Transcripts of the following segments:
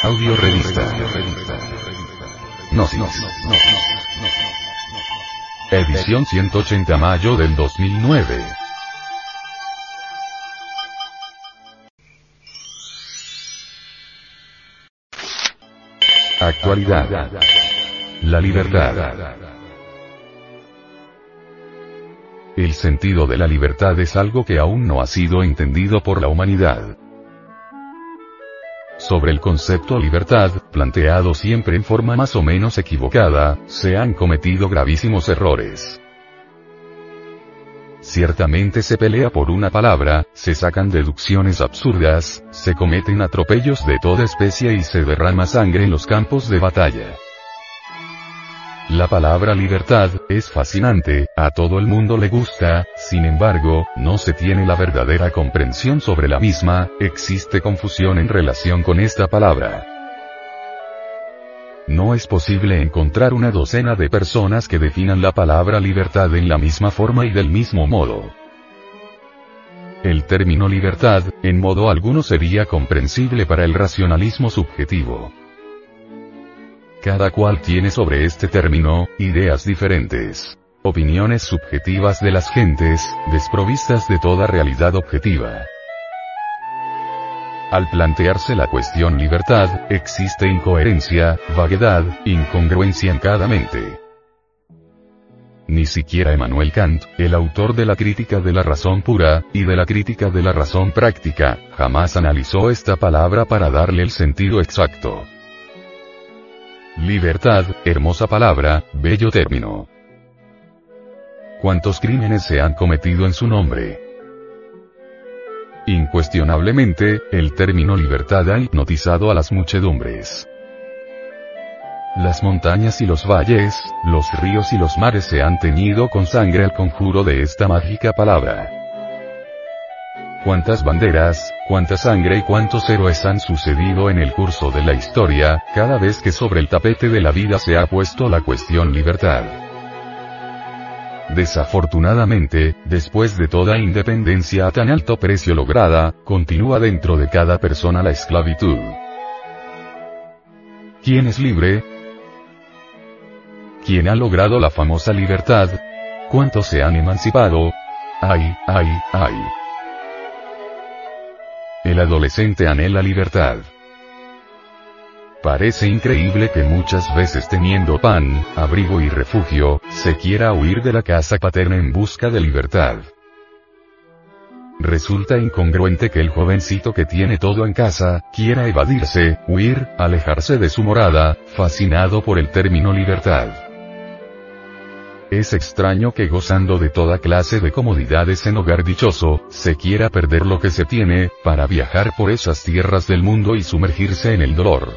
Audio revista. Gnosis. Edición 180 mayo del 2009. Actualidad. La libertad. El sentido de la libertad es algo que aún no ha sido entendido por la humanidad. Sobre el concepto libertad, planteado siempre en forma más o menos equivocada, se han cometido gravísimos errores. Ciertamente se pelea por una palabra, se sacan deducciones absurdas, se cometen atropellos de toda especie y se derrama sangre en los campos de batalla. La palabra libertad, es fascinante, a todo el mundo le gusta, sin embargo, no se tiene la verdadera comprensión sobre la misma, existe confusión en relación con esta palabra. No es posible encontrar una docena de personas que definan la palabra libertad en la misma forma y del mismo modo. El término libertad, en modo alguno sería comprensible para el racionalismo subjetivo. Cada cual tiene sobre este término, ideas diferentes. Opiniones subjetivas de las gentes, desprovistas de toda realidad objetiva. Al plantearse la cuestión libertad, existe incoherencia, vaguedad, incongruencia en cada mente. Ni siquiera Emmanuel Kant, el autor de la crítica de la razón pura, y de la crítica de la razón práctica, jamás analizó esta palabra para darle el sentido exacto. Libertad, hermosa palabra, bello término. ¿Cuántos crímenes se han cometido en su nombre? Incuestionablemente, el término libertad ha hipnotizado a las muchedumbres. Las montañas y los valles, los ríos y los mares se han teñido con sangre al conjuro de esta mágica palabra cuántas banderas, cuánta sangre y cuántos héroes han sucedido en el curso de la historia, cada vez que sobre el tapete de la vida se ha puesto la cuestión libertad. Desafortunadamente, después de toda independencia a tan alto precio lograda, continúa dentro de cada persona la esclavitud. ¿Quién es libre? ¿Quién ha logrado la famosa libertad? ¿Cuántos se han emancipado? ¡Ay, ay, ay! El adolescente anhela libertad. Parece increíble que muchas veces teniendo pan, abrigo y refugio, se quiera huir de la casa paterna en busca de libertad. Resulta incongruente que el jovencito que tiene todo en casa, quiera evadirse, huir, alejarse de su morada, fascinado por el término libertad. Es extraño que gozando de toda clase de comodidades en hogar dichoso, se quiera perder lo que se tiene, para viajar por esas tierras del mundo y sumergirse en el dolor.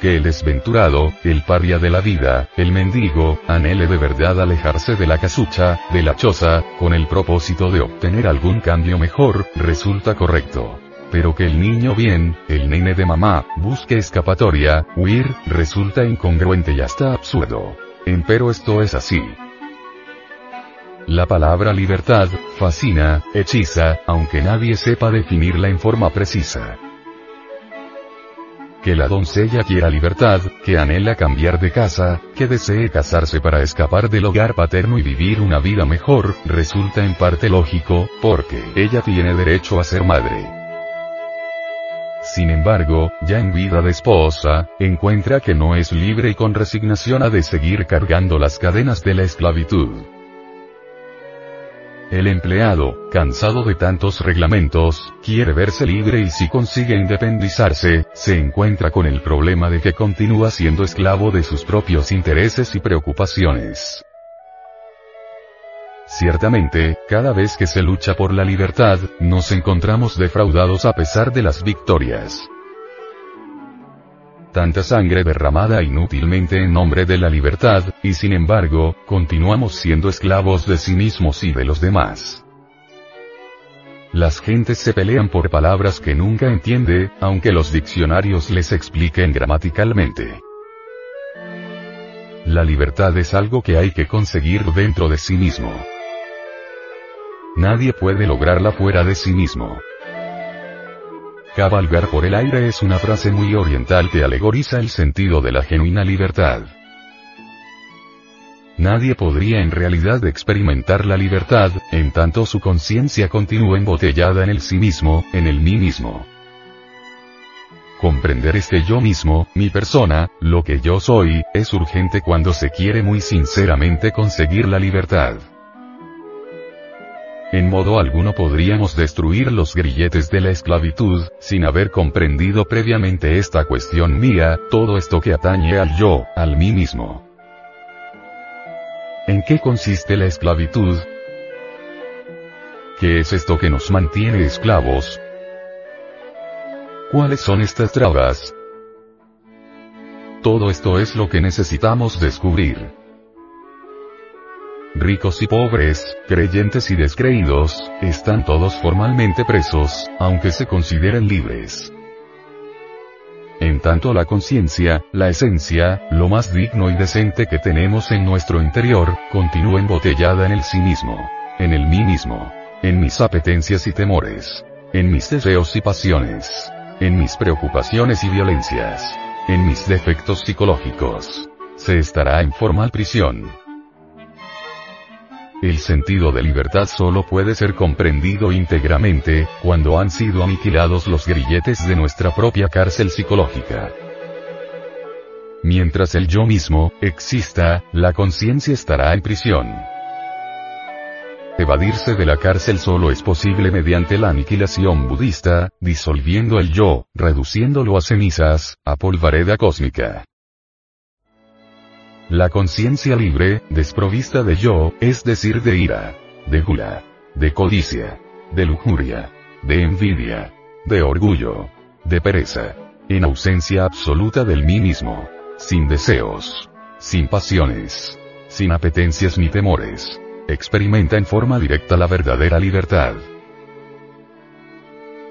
Que el desventurado, el paria de la vida, el mendigo, anhele de verdad alejarse de la casucha, de la choza, con el propósito de obtener algún cambio mejor, resulta correcto pero que el niño bien, el nene de mamá, busque escapatoria, huir, resulta incongruente y hasta absurdo. Empero esto es así. La palabra libertad, fascina, hechiza, aunque nadie sepa definirla en forma precisa. Que la doncella quiera libertad, que anhela cambiar de casa, que desee casarse para escapar del hogar paterno y vivir una vida mejor, resulta en parte lógico, porque ella tiene derecho a ser madre. Sin embargo, ya en vida de esposa, encuentra que no es libre y con resignación ha de seguir cargando las cadenas de la esclavitud. El empleado, cansado de tantos reglamentos, quiere verse libre y si consigue independizarse, se encuentra con el problema de que continúa siendo esclavo de sus propios intereses y preocupaciones. Ciertamente, cada vez que se lucha por la libertad, nos encontramos defraudados a pesar de las victorias. Tanta sangre derramada inútilmente en nombre de la libertad, y sin embargo, continuamos siendo esclavos de sí mismos y de los demás. Las gentes se pelean por palabras que nunca entiende, aunque los diccionarios les expliquen gramaticalmente. La libertad es algo que hay que conseguir dentro de sí mismo. Nadie puede lograrla fuera de sí mismo. Cabalgar por el aire es una frase muy oriental que alegoriza el sentido de la genuina libertad. Nadie podría en realidad experimentar la libertad, en tanto su conciencia continúa embotellada en el sí mismo, en el mí mismo. Comprender este yo mismo, mi persona, lo que yo soy, es urgente cuando se quiere muy sinceramente conseguir la libertad. En modo alguno podríamos destruir los grilletes de la esclavitud, sin haber comprendido previamente esta cuestión mía, todo esto que atañe al yo, al mí mismo. ¿En qué consiste la esclavitud? ¿Qué es esto que nos mantiene esclavos? ¿Cuáles son estas trabas? Todo esto es lo que necesitamos descubrir. Ricos y pobres, creyentes y descreídos, están todos formalmente presos, aunque se consideren libres. En tanto la conciencia, la esencia, lo más digno y decente que tenemos en nuestro interior, continúa embotellada en el sí mismo. En el mí mismo. En mis apetencias y temores. En mis deseos y pasiones. En mis preocupaciones y violencias. En mis defectos psicológicos. Se estará en formal prisión. El sentido de libertad solo puede ser comprendido íntegramente, cuando han sido aniquilados los grilletes de nuestra propia cárcel psicológica. Mientras el yo mismo, exista, la conciencia estará en prisión. Evadirse de la cárcel solo es posible mediante la aniquilación budista, disolviendo el yo, reduciéndolo a cenizas, a polvareda cósmica. La conciencia libre, desprovista de yo, es decir de ira, de gula, de codicia, de lujuria, de envidia, de orgullo, de pereza, en ausencia absoluta del mí mismo, sin deseos, sin pasiones, sin apetencias ni temores, experimenta en forma directa la verdadera libertad.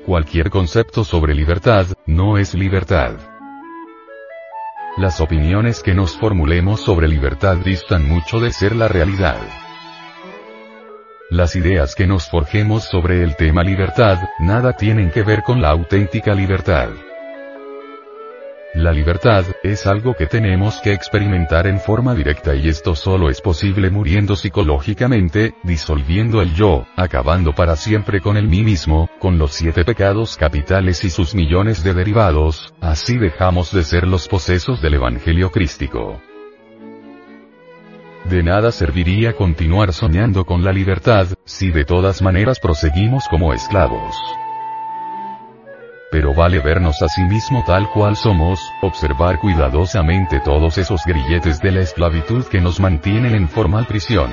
Cualquier concepto sobre libertad, no es libertad. Las opiniones que nos formulemos sobre libertad distan mucho de ser la realidad. Las ideas que nos forjemos sobre el tema libertad, nada tienen que ver con la auténtica libertad. La libertad, es algo que tenemos que experimentar en forma directa y esto solo es posible muriendo psicológicamente, disolviendo el yo, acabando para siempre con el mí mismo, con los siete pecados capitales y sus millones de derivados, así dejamos de ser los posesos del Evangelio crístico. De nada serviría continuar soñando con la libertad, si de todas maneras proseguimos como esclavos pero vale vernos a sí mismo tal cual somos, observar cuidadosamente todos esos grilletes de la esclavitud que nos mantienen en formal prisión.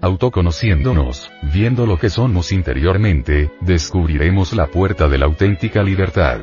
Autoconociéndonos, viendo lo que somos interiormente, descubriremos la puerta de la auténtica libertad.